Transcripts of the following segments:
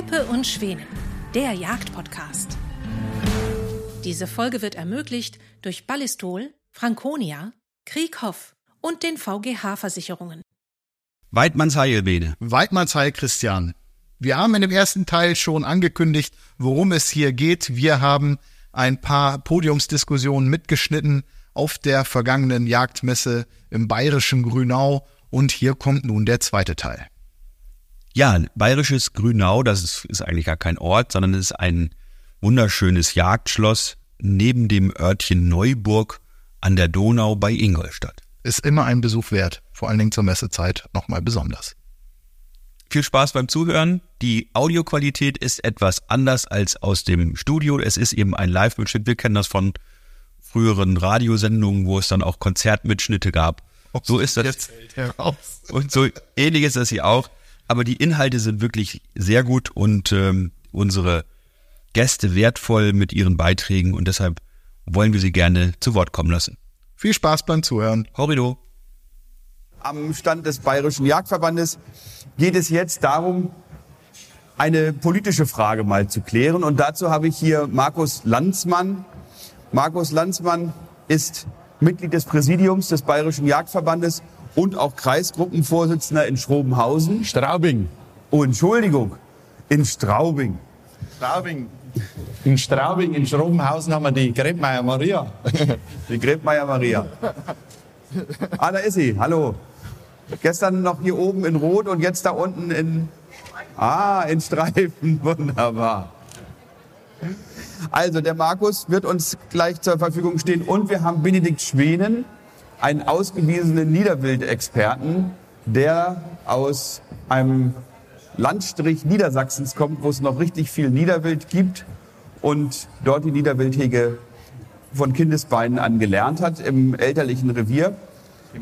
Peppe und Schwänen, der Jagdpodcast. Diese Folge wird ermöglicht durch Ballistol, Franconia, Krieghoff und den VGH-Versicherungen. Weidmannsheil, Bene. Weidmannsheil, Christian. Wir haben in dem ersten Teil schon angekündigt, worum es hier geht. Wir haben ein paar Podiumsdiskussionen mitgeschnitten auf der vergangenen Jagdmesse im bayerischen Grünau und hier kommt nun der zweite Teil. Ja, bayerisches Grünau, das ist, ist eigentlich gar kein Ort, sondern es ist ein wunderschönes Jagdschloss neben dem Örtchen Neuburg an der Donau bei Ingolstadt. Ist immer ein Besuch wert, vor allen Dingen zur Messezeit nochmal besonders. Viel Spaß beim Zuhören. Die Audioqualität ist etwas anders als aus dem Studio. Es ist eben ein Live-Mitschnitt. Wir kennen das von früheren Radiosendungen, wo es dann auch Konzertmitschnitte gab. So ist das. Und so ähnlich ist das hier auch. Aber die Inhalte sind wirklich sehr gut und ähm, unsere Gäste wertvoll mit ihren Beiträgen und deshalb wollen wir sie gerne zu Wort kommen lassen. Viel Spaß beim Zuhören. Horrido. Am Stand des Bayerischen Jagdverbandes geht es jetzt darum, eine politische Frage mal zu klären. Und dazu habe ich hier Markus Landsmann. Markus Landsmann ist Mitglied des Präsidiums des Bayerischen Jagdverbandes und auch Kreisgruppenvorsitzender in Schrobenhausen. Straubing. Oh, Entschuldigung, in Straubing. Straubing. In Straubing, in Schrobenhausen haben wir die Grebmeier Maria. Die Grebmeier Maria. Ah, da ist sie. Hallo. Gestern noch hier oben in Rot und jetzt da unten in, ah, in Streifen. Wunderbar. Also, der Markus wird uns gleich zur Verfügung stehen und wir haben Benedikt Schwenen, einen ausgewiesenen Niederwildexperten, der aus einem Landstrich Niedersachsens kommt, wo es noch richtig viel Niederwild gibt und dort die Niederwildhege von Kindesbeinen an gelernt hat im elterlichen Revier.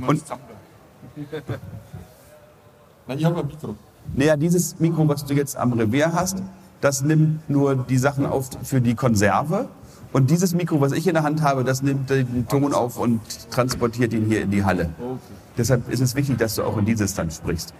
Und ich habe ein Mikro. naja, dieses Mikro, was du jetzt am Revier hast, das nimmt nur die Sachen auf für die Konserve. Und dieses Mikro, was ich in der Hand habe, das nimmt den Ton auf und transportiert ihn hier in die Halle. Deshalb ist es wichtig, dass du auch in dieses dann sprichst.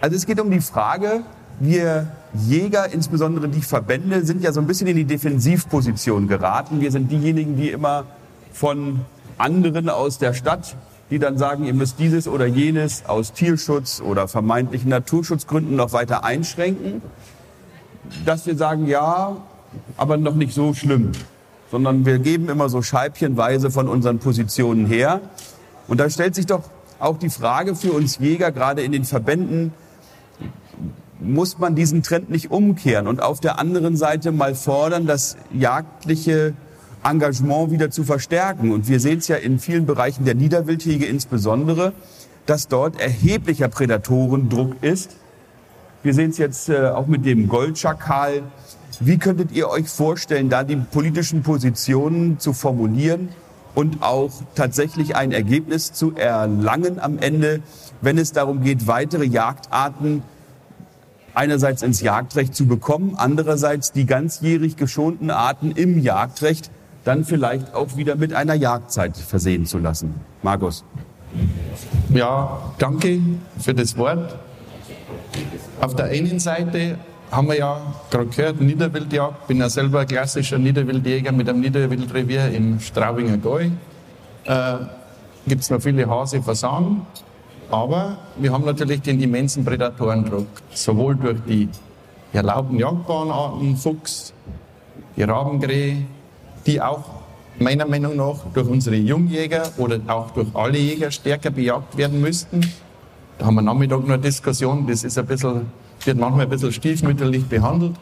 Also es geht um die Frage, wir Jäger, insbesondere die Verbände, sind ja so ein bisschen in die Defensivposition geraten. Wir sind diejenigen, die immer von anderen aus der Stadt, die dann sagen, ihr müsst dieses oder jenes aus Tierschutz oder vermeintlichen Naturschutzgründen noch weiter einschränken, dass wir sagen, ja, aber noch nicht so schlimm, sondern wir geben immer so scheibchenweise von unseren Positionen her. Und da stellt sich doch auch die Frage für uns Jäger, gerade in den Verbänden, muss man diesen Trend nicht umkehren und auf der anderen Seite mal fordern, das jagdliche Engagement wieder zu verstärken. Und wir sehen es ja in vielen Bereichen der Niederwildhege insbesondere, dass dort erheblicher Prädatorendruck ist. Wir sehen es jetzt äh, auch mit dem Goldschakal. Wie könntet ihr euch vorstellen, da die politischen Positionen zu formulieren und auch tatsächlich ein Ergebnis zu erlangen am Ende, wenn es darum geht, weitere Jagdarten einerseits ins Jagdrecht zu bekommen, andererseits die ganzjährig geschonten Arten im Jagdrecht dann vielleicht auch wieder mit einer Jagdzeit versehen zu lassen. Markus. Ja, danke für das Wort. Auf der einen Seite haben wir ja gerade gehört, Niederwildjagd. Bin ja selber klassischer Niederwildjäger mit einem Niederwildrevier im Straubinger Gäu. Äh, Gibt es noch viele Hase, Fasanen. Aber wir haben natürlich den immensen Prädatorendruck, sowohl durch die erlaubten Jagdbahnarten, Fuchs, die Rabenkrähe, die auch meiner Meinung nach durch unsere Jungjäger oder auch durch alle Jäger stärker bejagt werden müssten. Da haben wir Nachmittag noch eine Diskussion, das ist ein bisschen, wird manchmal ein bisschen stiefmütterlich behandelt.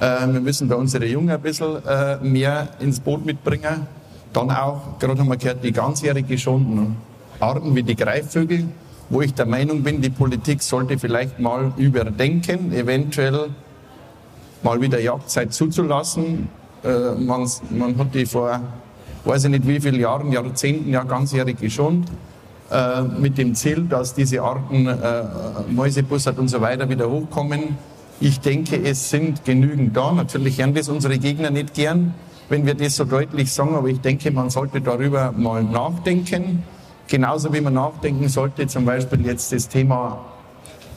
Äh, wir müssen bei unseren Jungen ein bisschen äh, mehr ins Boot mitbringen. Dann auch, gerade haben wir gehört, die ganzjährig geschonten Arten wie die Greifvögel, wo ich der Meinung bin, die Politik sollte vielleicht mal überdenken, eventuell mal wieder Jagdzeit zuzulassen. Äh, man, man hat die vor, weiß ich nicht wie vielen Jahren, Jahrzehnten ja ganzjährig geschont, äh, mit dem Ziel, dass diese Arten, äh, Mäusebussard und so weiter wieder hochkommen. Ich denke, es sind genügend da. Natürlich hören das unsere Gegner nicht gern, wenn wir das so deutlich sagen, aber ich denke, man sollte darüber mal nachdenken. Genauso wie man nachdenken sollte, zum Beispiel jetzt das Thema,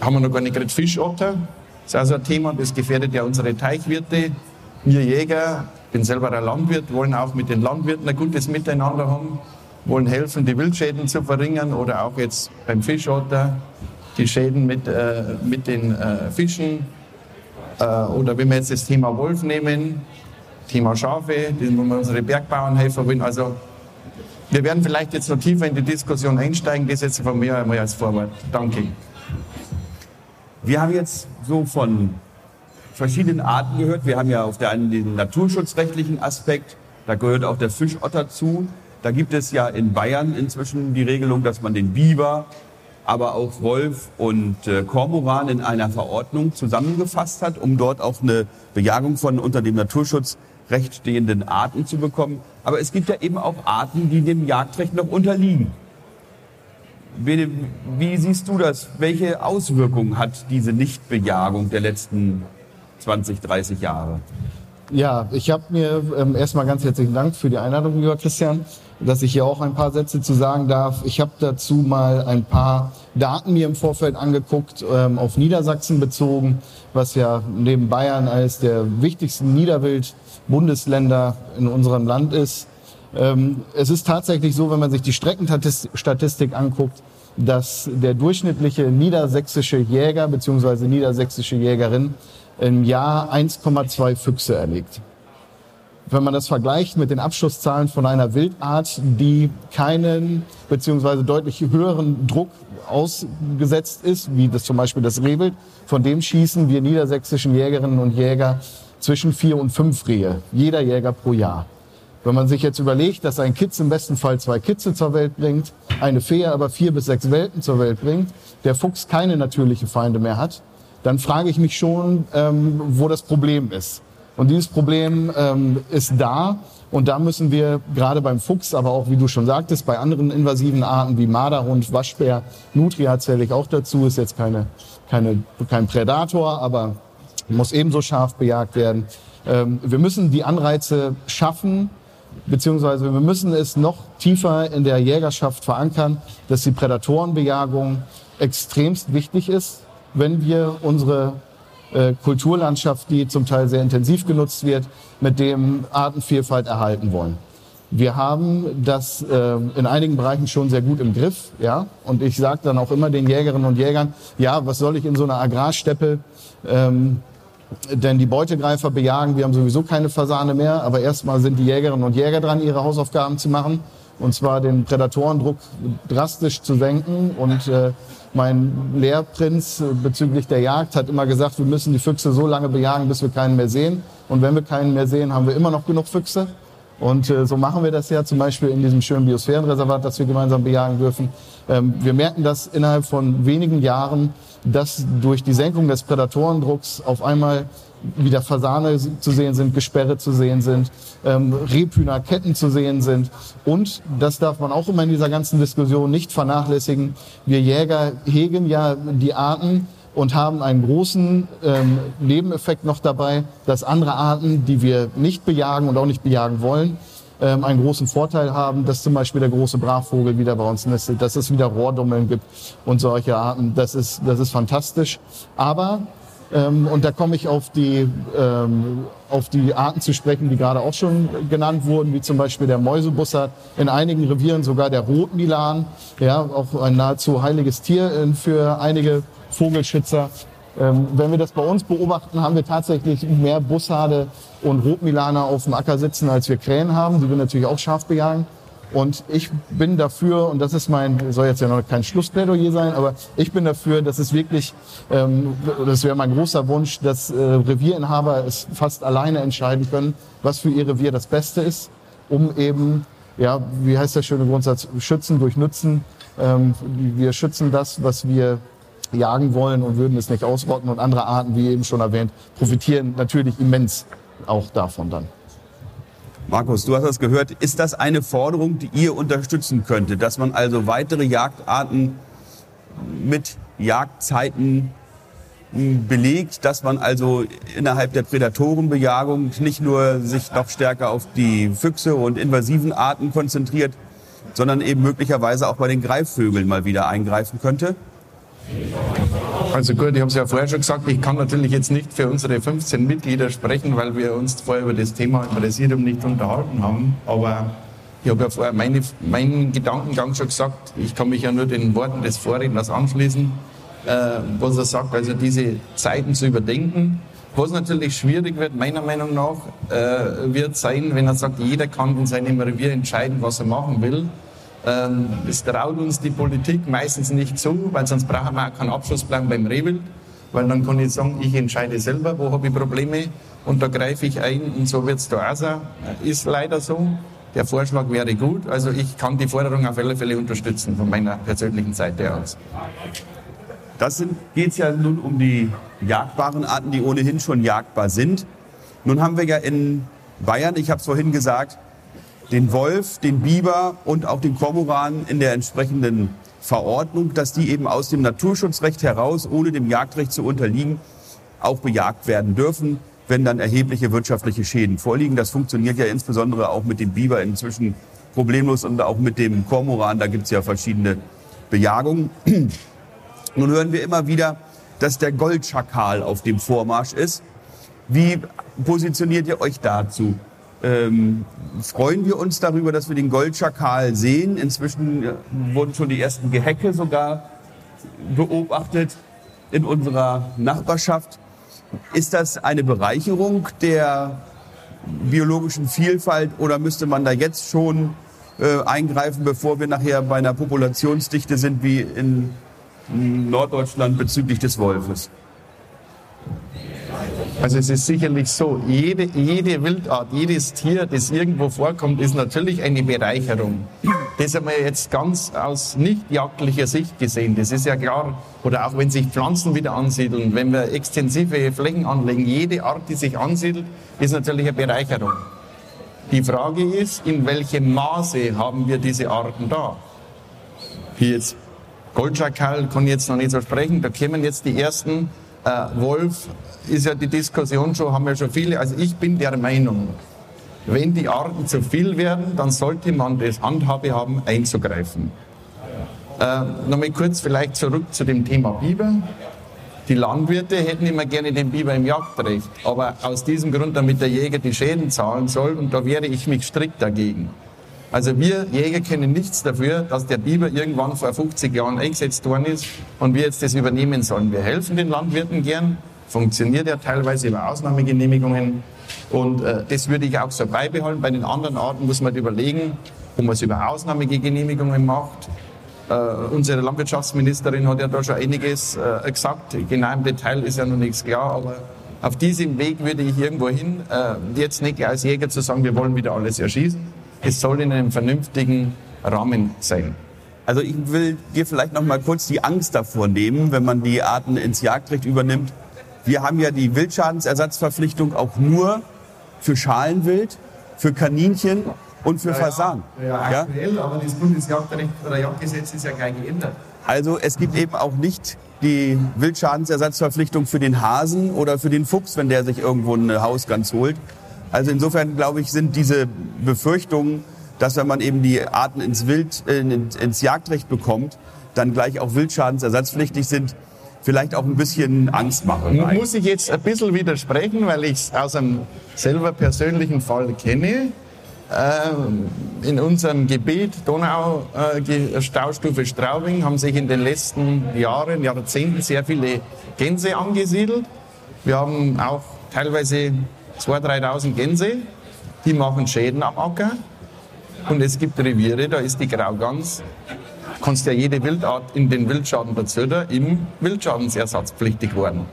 haben wir noch gar nicht geredet, Fischotter. Das ist also ein Thema, das gefährdet ja unsere Teichwirte. Wir Jäger, ich bin selber ein Landwirt, wollen auch mit den Landwirten ein gutes Miteinander haben, wollen helfen, die Wildschäden zu verringern oder auch jetzt beim Fischotter die Schäden mit, äh, mit den äh, Fischen. Äh, oder wenn wir jetzt das Thema Wolf nehmen, Thema Schafe, wo wir unsere Bergbauern helfen wollen. Also wir werden vielleicht jetzt noch tiefer in die Diskussion einsteigen. Das jetzt von mir einmal als Vorwort. Danke. Wir haben jetzt so von verschiedenen Arten gehört. Wir haben ja auf der einen den naturschutzrechtlichen Aspekt. Da gehört auch der Fischotter zu. Da gibt es ja in Bayern inzwischen die Regelung, dass man den Biber, aber auch Wolf und äh, Kormoran in einer Verordnung zusammengefasst hat, um dort auch eine Bejagung von unter dem Naturschutzrecht stehenden Arten zu bekommen. Aber es gibt ja eben auch Arten, die dem Jagdrecht noch unterliegen. Wie, wie siehst du das? Welche Auswirkungen hat diese Nichtbejagung der letzten 20, 30 Jahre? Ja, ich habe mir ähm, erstmal ganz herzlichen Dank für die Einladung, lieber Christian, dass ich hier auch ein paar Sätze zu sagen darf. Ich habe dazu mal ein paar Daten mir im Vorfeld angeguckt, ähm, auf Niedersachsen bezogen, was ja neben Bayern eines der wichtigsten Niederwild-Bundesländer in unserem Land ist. Ähm, es ist tatsächlich so, wenn man sich die Streckenstatistik anguckt, dass der durchschnittliche niedersächsische Jäger bzw. niedersächsische Jägerin im Jahr 1,2 Füchse erlegt. Wenn man das vergleicht mit den Abschusszahlen von einer Wildart, die keinen bzw. deutlich höheren Druck ausgesetzt ist, wie das zum Beispiel das Rehwild, von dem schießen wir niedersächsischen Jägerinnen und Jäger zwischen vier und fünf Rehe, jeder Jäger pro Jahr. Wenn man sich jetzt überlegt, dass ein Kitz im besten Fall zwei Kitze zur Welt bringt, eine Fee aber vier bis sechs Welpen zur Welt bringt, der Fuchs keine natürliche Feinde mehr hat, dann frage ich mich schon, ähm, wo das Problem ist. Und dieses Problem ähm, ist da. Und da müssen wir gerade beim Fuchs, aber auch, wie du schon sagtest, bei anderen invasiven Arten wie Marderhund, Waschbär, Nutria zähle ich auch dazu, ist jetzt keine, keine, kein Prädator, aber muss ebenso scharf bejagt werden. Ähm, wir müssen die Anreize schaffen, beziehungsweise wir müssen es noch tiefer in der Jägerschaft verankern, dass die Prädatorenbejagung extremst wichtig ist, wenn wir unsere äh, Kulturlandschaft, die zum Teil sehr intensiv genutzt wird, mit dem Artenvielfalt erhalten wollen. Wir haben das äh, in einigen Bereichen schon sehr gut im Griff, ja. Und ich sage dann auch immer den Jägerinnen und Jägern: Ja, was soll ich in so einer Agrarsteppe ähm, denn die Beutegreifer bejagen, wir haben sowieso keine Fasane mehr, aber erstmal sind die Jägerinnen und Jäger dran, ihre Hausaufgaben zu machen. Und zwar den Prädatorendruck drastisch zu senken. Und äh, mein Lehrprinz bezüglich der Jagd hat immer gesagt, wir müssen die Füchse so lange bejagen, bis wir keinen mehr sehen. Und wenn wir keinen mehr sehen, haben wir immer noch genug Füchse. Und äh, so machen wir das ja zum Beispiel in diesem schönen Biosphärenreservat, das wir gemeinsam bejagen dürfen. Ähm, wir merken das innerhalb von wenigen Jahren, dass durch die Senkung des Prädatorendrucks auf einmal wieder Fasane zu sehen sind, Gesperre zu sehen sind, ähm, Rebhühnerketten zu sehen sind. Und, das darf man auch immer in dieser ganzen Diskussion nicht vernachlässigen, wir Jäger hegen ja die Arten und haben einen großen ähm, Nebeneffekt noch dabei, dass andere Arten, die wir nicht bejagen und auch nicht bejagen wollen, ähm, einen großen Vorteil haben, dass zum Beispiel der große Brachvogel wieder bei uns nistet, dass es wieder Rohrdummeln gibt und solche Arten. Das ist, das ist fantastisch. Aber ähm, und da komme ich auf die, ähm, auf die Arten zu sprechen, die gerade auch schon genannt wurden, wie zum Beispiel der Mäusebussard, in einigen Revieren sogar der Rotmilan, ja, auch ein nahezu heiliges Tier äh, für einige Vogelschützer. Ähm, wenn wir das bei uns beobachten, haben wir tatsächlich mehr Bussarde und Rotmilaner auf dem Acker sitzen, als wir Krähen haben, die wir natürlich auch scharf bejagen. Und ich bin dafür, und das ist mein, soll jetzt ja noch kein Schlussplädoyer sein, aber ich bin dafür, dass es wirklich, ähm, das wäre mein großer Wunsch, dass äh, Revierinhaber es fast alleine entscheiden können, was für ihr Revier das Beste ist, um eben, ja, wie heißt der schöne Grundsatz, schützen durch Nutzen. Ähm, wir schützen das, was wir jagen wollen und würden es nicht ausrotten und andere Arten, wie eben schon erwähnt, profitieren natürlich immens auch davon dann. Markus, du hast das gehört. Ist das eine Forderung, die ihr unterstützen könntet, dass man also weitere Jagdarten mit Jagdzeiten hm, belegt, dass man also innerhalb der Prädatorenbejagung nicht nur sich noch stärker auf die Füchse und invasiven Arten konzentriert, sondern eben möglicherweise auch bei den Greifvögeln mal wieder eingreifen könnte? Also gut, ich habe es ja vorher schon gesagt, ich kann natürlich jetzt nicht für unsere 15 Mitglieder sprechen, weil wir uns vorher über das Thema im Präsidium nicht unterhalten haben. Aber ich habe ja vorher meine, meinen Gedankengang schon gesagt. Ich kann mich ja nur den Worten des Vorredners anschließen, äh, was er sagt, also diese Zeiten zu überdenken. Was natürlich schwierig wird, meiner Meinung nach, äh, wird sein, wenn er sagt, jeder kann in seinem Revier entscheiden, was er machen will. Ähm, das traut uns die Politik meistens nicht zu, weil sonst brauchen wir auch keinen Abschlussplan beim Rehwild, weil dann kann ich sagen, ich entscheide selber, wo habe ich Probleme und da greife ich ein und so wird es da auch sein. Ist leider so. Der Vorschlag wäre gut. Also ich kann die Forderung auf alle Fälle unterstützen von meiner persönlichen Seite aus. Das geht es ja nun um die jagdbaren Arten, die ohnehin schon jagdbar sind. Nun haben wir ja in Bayern, ich habe es vorhin gesagt, den Wolf, den Biber und auch den Kormoran in der entsprechenden Verordnung, dass die eben aus dem Naturschutzrecht heraus, ohne dem Jagdrecht zu unterliegen, auch bejagt werden dürfen wenn dann erhebliche wirtschaftliche Schäden vorliegen. Das funktioniert ja insbesondere auch mit dem Biber inzwischen problemlos und auch mit dem Kormoran. Da gibt es ja verschiedene Bejagungen. Nun hören wir immer wieder, dass der Goldschakal auf dem Vormarsch ist. Wie positioniert ihr euch dazu? Ähm, freuen wir uns darüber, dass wir den Goldschakal sehen. Inzwischen äh, wurden schon die ersten Gehecke sogar beobachtet in unserer Nachbarschaft. Ist das eine Bereicherung der biologischen Vielfalt oder müsste man da jetzt schon äh, eingreifen, bevor wir nachher bei einer Populationsdichte sind wie in Norddeutschland bezüglich des Wolfes? Also es ist sicherlich so, jede, jede Wildart, jedes Tier, das irgendwo vorkommt, ist natürlich eine Bereicherung. Das haben wir jetzt ganz aus nicht jagdlicher Sicht gesehen, das ist ja klar. Oder auch wenn sich Pflanzen wieder ansiedeln, wenn wir extensive Flächen anlegen, jede Art, die sich ansiedelt, ist natürlich eine Bereicherung. Die Frage ist, in welchem Maße haben wir diese Arten da? Wie jetzt Goldschakal kann ich jetzt noch nicht so sprechen, da kommen jetzt die ersten Wolf ist ja die Diskussion schon, haben wir schon viele. Also ich bin der Meinung, wenn die Arten zu viel werden, dann sollte man das Handhabe haben, einzugreifen. Äh, Nochmal kurz vielleicht zurück zu dem Thema Biber. Die Landwirte hätten immer gerne den Biber im Jagdrecht, aber aus diesem Grund, damit der Jäger die Schäden zahlen soll, und da wehre ich mich strikt dagegen. Also wir Jäger können nichts dafür, dass der Biber irgendwann vor 50 Jahren eingesetzt worden ist und wir jetzt das übernehmen sollen. Wir helfen den Landwirten gern, funktioniert ja teilweise über Ausnahmegenehmigungen und äh, das würde ich auch so beibehalten. Bei den anderen Arten muss man überlegen, ob man es über Ausnahmegenehmigungen macht. Äh, unsere Landwirtschaftsministerin hat ja da schon einiges äh, gesagt. Genau im Detail ist ja noch nichts klar, aber auf diesem Weg würde ich irgendwo hin, äh, jetzt nicht als Jäger zu sagen, wir wollen wieder alles erschießen es soll in einem vernünftigen Rahmen sein. Also ich will dir vielleicht noch mal kurz die Angst davor nehmen, wenn man die Arten ins Jagdrecht übernimmt. Wir haben ja die Wildschadensersatzverpflichtung auch nur für Schalenwild, für Kaninchen und für ja, Fasan. Ja, ja, aktuell, aber das Bundesjagdrecht oder Jagdgesetz ist ja gleich geändert. Also es gibt eben auch nicht die Wildschadensersatzverpflichtung für den Hasen oder für den Fuchs, wenn der sich irgendwo ein Haus ganz holt. Also insofern glaube ich, sind diese Befürchtungen, dass wenn man eben die Arten ins Wild, äh, ins Jagdrecht bekommt, dann gleich auch wildschadensersatzpflichtig sind, vielleicht auch ein bisschen Angst machen. Muss ich jetzt ein bisschen widersprechen, weil ich es aus einem selber persönlichen Fall kenne. Ähm, in unserem Gebiet Donau äh, Staustufe Straubing haben sich in den letzten Jahren, Jahrzehnten sehr viele Gänse angesiedelt. Wir haben auch teilweise 2.000, 3.000 Gänse, die machen Schäden am Acker. Und es gibt Reviere, da ist die Graugans, kannst ja jede Wildart in den Wildschaden dazu im Wildschadensersatzpflichtig worden.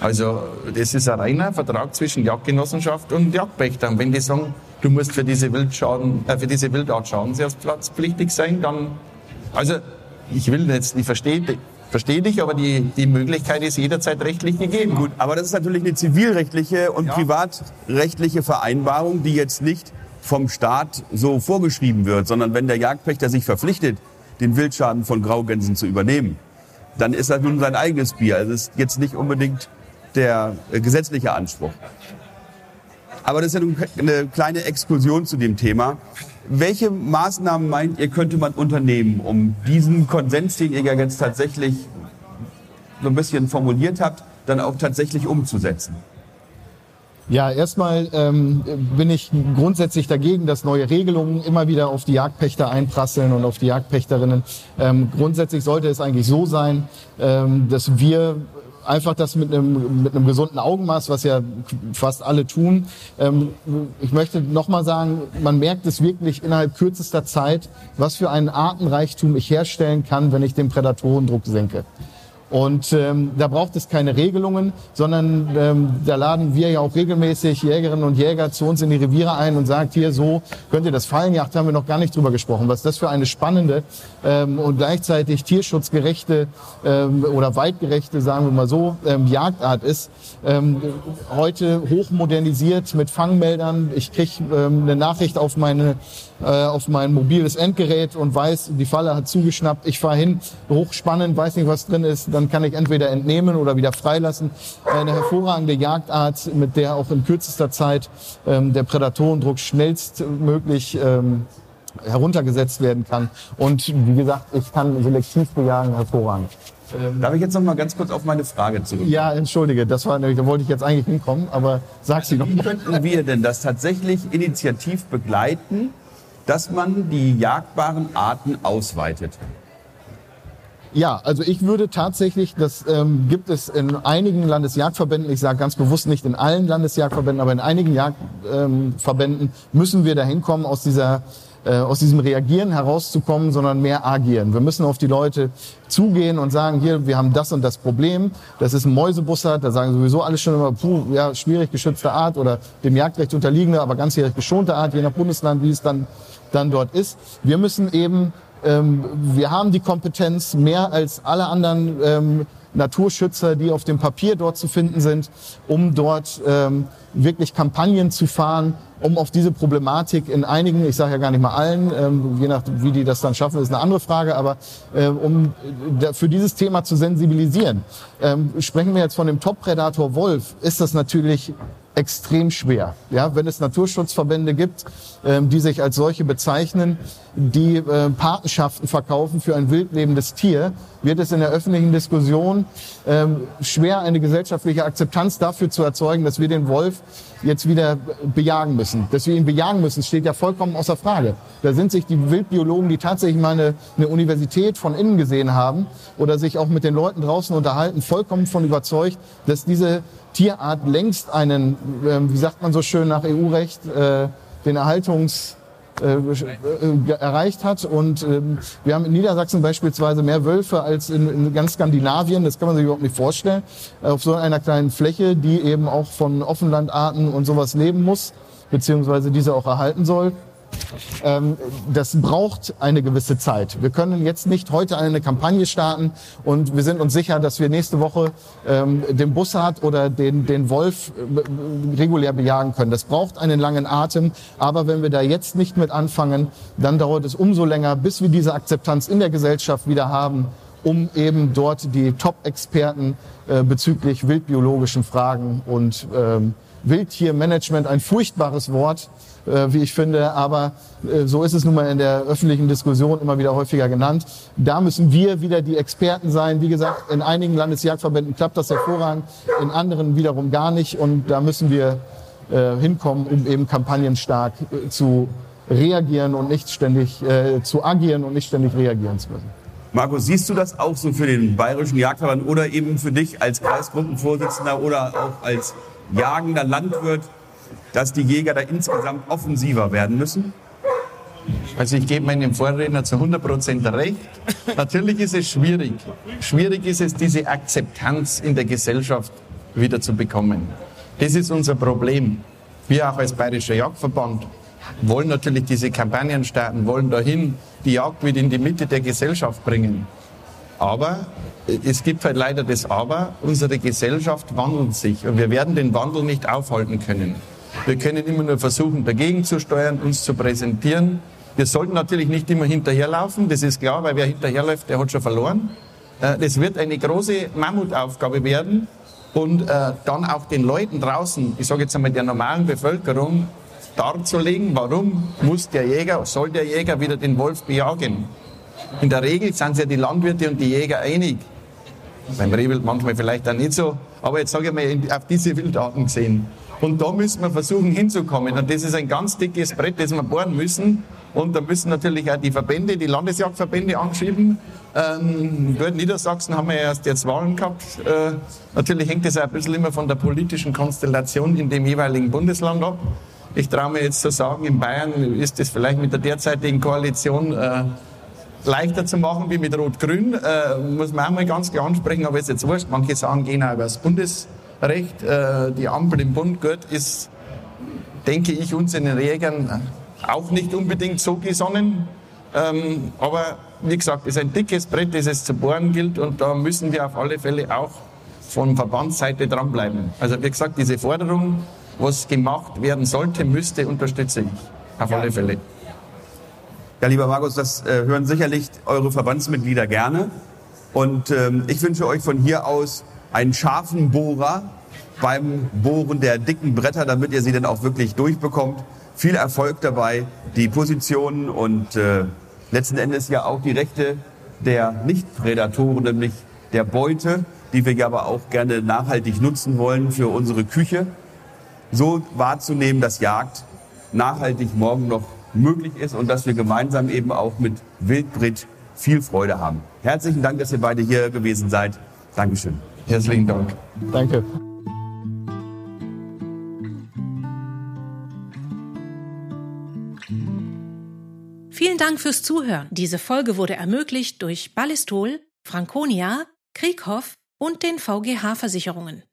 Also das ist ein reiner Vertrag zwischen Jagdgenossenschaft und Jagdpächtern. Wenn die sagen, du musst für diese, Wildschaden, äh, für diese Wildart schadensersatzpflichtig sein, dann, also ich will jetzt, ich verstehe Verstehe dich, aber die, die Möglichkeit ist jederzeit rechtlich gegeben. Gut, aber das ist natürlich eine zivilrechtliche und ja. privatrechtliche Vereinbarung, die jetzt nicht vom Staat so vorgeschrieben wird, sondern wenn der Jagdpächter sich verpflichtet, den Wildschaden von Graugänsen zu übernehmen, dann ist das nun sein eigenes Bier. Also ist jetzt nicht unbedingt der äh, gesetzliche Anspruch. Aber das ist ja eine kleine Exkursion zu dem Thema. Welche Maßnahmen meint ihr, könnte man unternehmen, um diesen Konsens, den ihr ja jetzt tatsächlich so ein bisschen formuliert habt, dann auch tatsächlich umzusetzen? Ja, erstmal ähm, bin ich grundsätzlich dagegen, dass neue Regelungen immer wieder auf die Jagdpächter einprasseln und auf die Jagdpächterinnen. Ähm, grundsätzlich sollte es eigentlich so sein, ähm, dass wir einfach das mit einem, mit einem gesunden Augenmaß, was ja fast alle tun. Ähm, ich möchte nochmal sagen, man merkt es wirklich innerhalb kürzester Zeit, was für einen Artenreichtum ich herstellen kann, wenn ich den Prädatorendruck senke. Und ähm, da braucht es keine Regelungen, sondern ähm, da laden wir ja auch regelmäßig Jägerinnen und Jäger zu uns in die Reviere ein und sagt, hier so könnt ihr das Fallenjagd, haben wir noch gar nicht drüber gesprochen, was das für eine spannende ähm, und gleichzeitig tierschutzgerechte ähm, oder weitgerechte, sagen wir mal so, ähm, Jagdart ist. Ähm, heute hochmodernisiert mit Fangmeldern. Ich krieg ähm, eine Nachricht auf meine äh, auf mein mobiles Endgerät und weiß, die Falle hat zugeschnappt, ich fahre hin, hochspannend, weiß nicht, was drin ist, dann kann ich entweder entnehmen oder wieder freilassen. Eine hervorragende Jagdart, mit der auch in kürzester Zeit ähm, der Prädatorendruck schnellstmöglich ähm, heruntergesetzt werden kann. Und wie gesagt, ich kann selektiv bejagen, hervorragend. Darf ich jetzt noch mal ganz kurz auf meine Frage zurück? Ja, entschuldige, das war nämlich, da wollte ich jetzt eigentlich hinkommen, aber sag sie noch. Wie könnten wir denn das tatsächlich initiativ begleiten, dass man die jagbaren Arten ausweitet? Ja, also ich würde tatsächlich, das ähm, gibt es in einigen Landesjagdverbänden, ich sage ganz bewusst nicht in allen Landesjagdverbänden, aber in einigen Jagdverbänden ähm, müssen wir dahin kommen, aus dieser äh, aus diesem Reagieren herauszukommen, sondern mehr agieren. Wir müssen auf die Leute zugehen und sagen, hier, wir haben das und das Problem, das ist ein Mäusebussard, da sagen sowieso alle schon immer, puh, ja, schwierig geschützte Art oder dem Jagdrecht unterliegende, aber ganzjährig geschonte Art, je nach Bundesland, wie es dann, dann dort ist. Wir müssen eben, ähm, wir haben die Kompetenz, mehr als alle anderen ähm, Naturschützer, die auf dem Papier dort zu finden sind, um dort ähm, wirklich Kampagnen zu fahren, um auf diese Problematik in einigen, ich sage ja gar nicht mal allen, ähm, je nach wie die das dann schaffen, ist eine andere Frage, aber äh, um äh, für dieses Thema zu sensibilisieren. Ähm, sprechen wir jetzt von dem Top-Predator Wolf, ist das natürlich extrem schwer. Ja, wenn es Naturschutzverbände gibt, ähm, die sich als solche bezeichnen, die äh, Patenschaften verkaufen für ein wildlebendes Tier, wird es in der öffentlichen Diskussion ähm, schwer, eine gesellschaftliche Akzeptanz dafür zu erzeugen, dass wir den Wolf jetzt wieder bejagen müssen. Dass wir ihn bejagen müssen, steht ja vollkommen außer Frage. Da sind sich die Wildbiologen, die tatsächlich mal eine, eine Universität von innen gesehen haben oder sich auch mit den Leuten draußen unterhalten, vollkommen von überzeugt, dass diese Tierart längst einen, wie sagt man so schön nach EU-Recht, äh, den Erhaltungs äh, äh, erreicht hat. Und ähm, wir haben in Niedersachsen beispielsweise mehr Wölfe als in, ganz Skandinavien. Das kann man sich überhaupt nicht vorstellen. Auf so einer kleinen Fläche, die eben auch von Offenlandarten und sowas leben muss, beziehungsweise diese auch erhalten soll. Ähm, das braucht eine gewisse Zeit. Wir können jetzt nicht heute eine Kampagne starten und wir sind uns sicher, dass wir nächste Woche ähm, den Bussard oder den, den Wolf äh, regulär bejagen können. Das braucht einen langen Atem. Aber wenn wir da jetzt nicht mit anfangen, dann dauert es umso länger, bis wir diese Akzeptanz in der Gesellschaft wieder haben, um eben dort die Top-Experten äh, bezüglich wildbiologischen Fragen und ähm, Wildtiermanagement, ein furchtbares Wort, äh, wie ich finde, aber äh, so ist es nun mal in der öffentlichen Diskussion immer wieder häufiger genannt. Da müssen wir wieder die Experten sein. Wie gesagt, in einigen Landesjagdverbänden klappt das hervorragend, in anderen wiederum gar nicht und da müssen wir äh, hinkommen, um eben kampagnenstark äh, zu reagieren und nicht ständig äh, zu agieren und nicht ständig reagieren zu müssen. Markus, siehst du das auch so für den Bayerischen Jagdverband oder eben für dich als Kreisgruppenvorsitzender oder auch als jagender Landwirt? dass die Jäger da insgesamt offensiver werden müssen? Also ich gebe meinem Vorredner zu 100 Prozent recht. Natürlich ist es schwierig. Schwierig ist es, diese Akzeptanz in der Gesellschaft wieder zu bekommen. Das ist unser Problem. Wir auch als Bayerischer Jagdverband wollen natürlich diese Kampagnen starten, wollen dahin die Jagd wieder in die Mitte der Gesellschaft bringen. Aber es gibt halt leider das Aber, unsere Gesellschaft wandelt sich und wir werden den Wandel nicht aufhalten können. Wir können immer nur versuchen, dagegen zu steuern, uns zu präsentieren. Wir sollten natürlich nicht immer hinterherlaufen, das ist klar, weil wer hinterherläuft, der hat schon verloren. Äh, das wird eine große Mammutaufgabe werden und äh, dann auch den Leuten draußen, ich sage jetzt einmal der normalen Bevölkerung, darzulegen, warum muss der Jäger, soll der Jäger wieder den Wolf bejagen. In der Regel sind sich ja die Landwirte und die Jäger einig. Beim Rehwild manchmal vielleicht auch nicht so, aber jetzt sage ich mal, auf diese Wildarten gesehen. Und da müssen wir versuchen hinzukommen. Und das ist ein ganz dickes Brett, das wir bohren müssen. Und da müssen natürlich auch die Verbände, die Landesjagdverbände angeschrieben. Ähm, dort in Niedersachsen haben wir erst jetzt Wahlen gehabt. Äh, natürlich hängt das auch ein bisschen immer von der politischen Konstellation in dem jeweiligen Bundesland ab. Ich traue mir jetzt zu sagen, in Bayern ist das vielleicht mit der derzeitigen Koalition äh, leichter zu machen wie mit Rot-Grün. Äh, muss man auch mal ganz klar ansprechen, aber ist jetzt wurscht. Manche sagen, gehen auch über das Bundesrecht. Äh, die Ampel im Bund gehört, ist, denke ich, uns in den Jägern auch nicht unbedingt so gesonnen. Ähm, aber wie gesagt, es ist ein dickes Brett, das es zu bohren gilt und da müssen wir auf alle Fälle auch von Verbandsseite dranbleiben. Also wie gesagt, diese Forderung, was gemacht werden sollte, müsste, unterstütze ich auf ja. alle Fälle. Ja, lieber Markus, das äh, hören sicherlich eure Verbandsmitglieder gerne. Und ähm, ich wünsche euch von hier aus einen scharfen Bohrer beim Bohren der dicken Bretter, damit ihr sie dann auch wirklich durchbekommt. Viel Erfolg dabei, die Positionen und äh, letzten Endes ja auch die Rechte der Nicht-Prädatoren, nämlich der Beute, die wir ja aber auch gerne nachhaltig nutzen wollen für unsere Küche, so wahrzunehmen, dass Jagd nachhaltig morgen noch möglich ist und dass wir gemeinsam eben auch mit Wildbrit viel Freude haben. Herzlichen Dank, dass ihr beide hier gewesen seid. Dankeschön. Herzlichen Dank. Danke. Vielen Dank fürs Zuhören. Diese Folge wurde ermöglicht durch Ballistol, Franconia, Krieghoff und den VGH Versicherungen.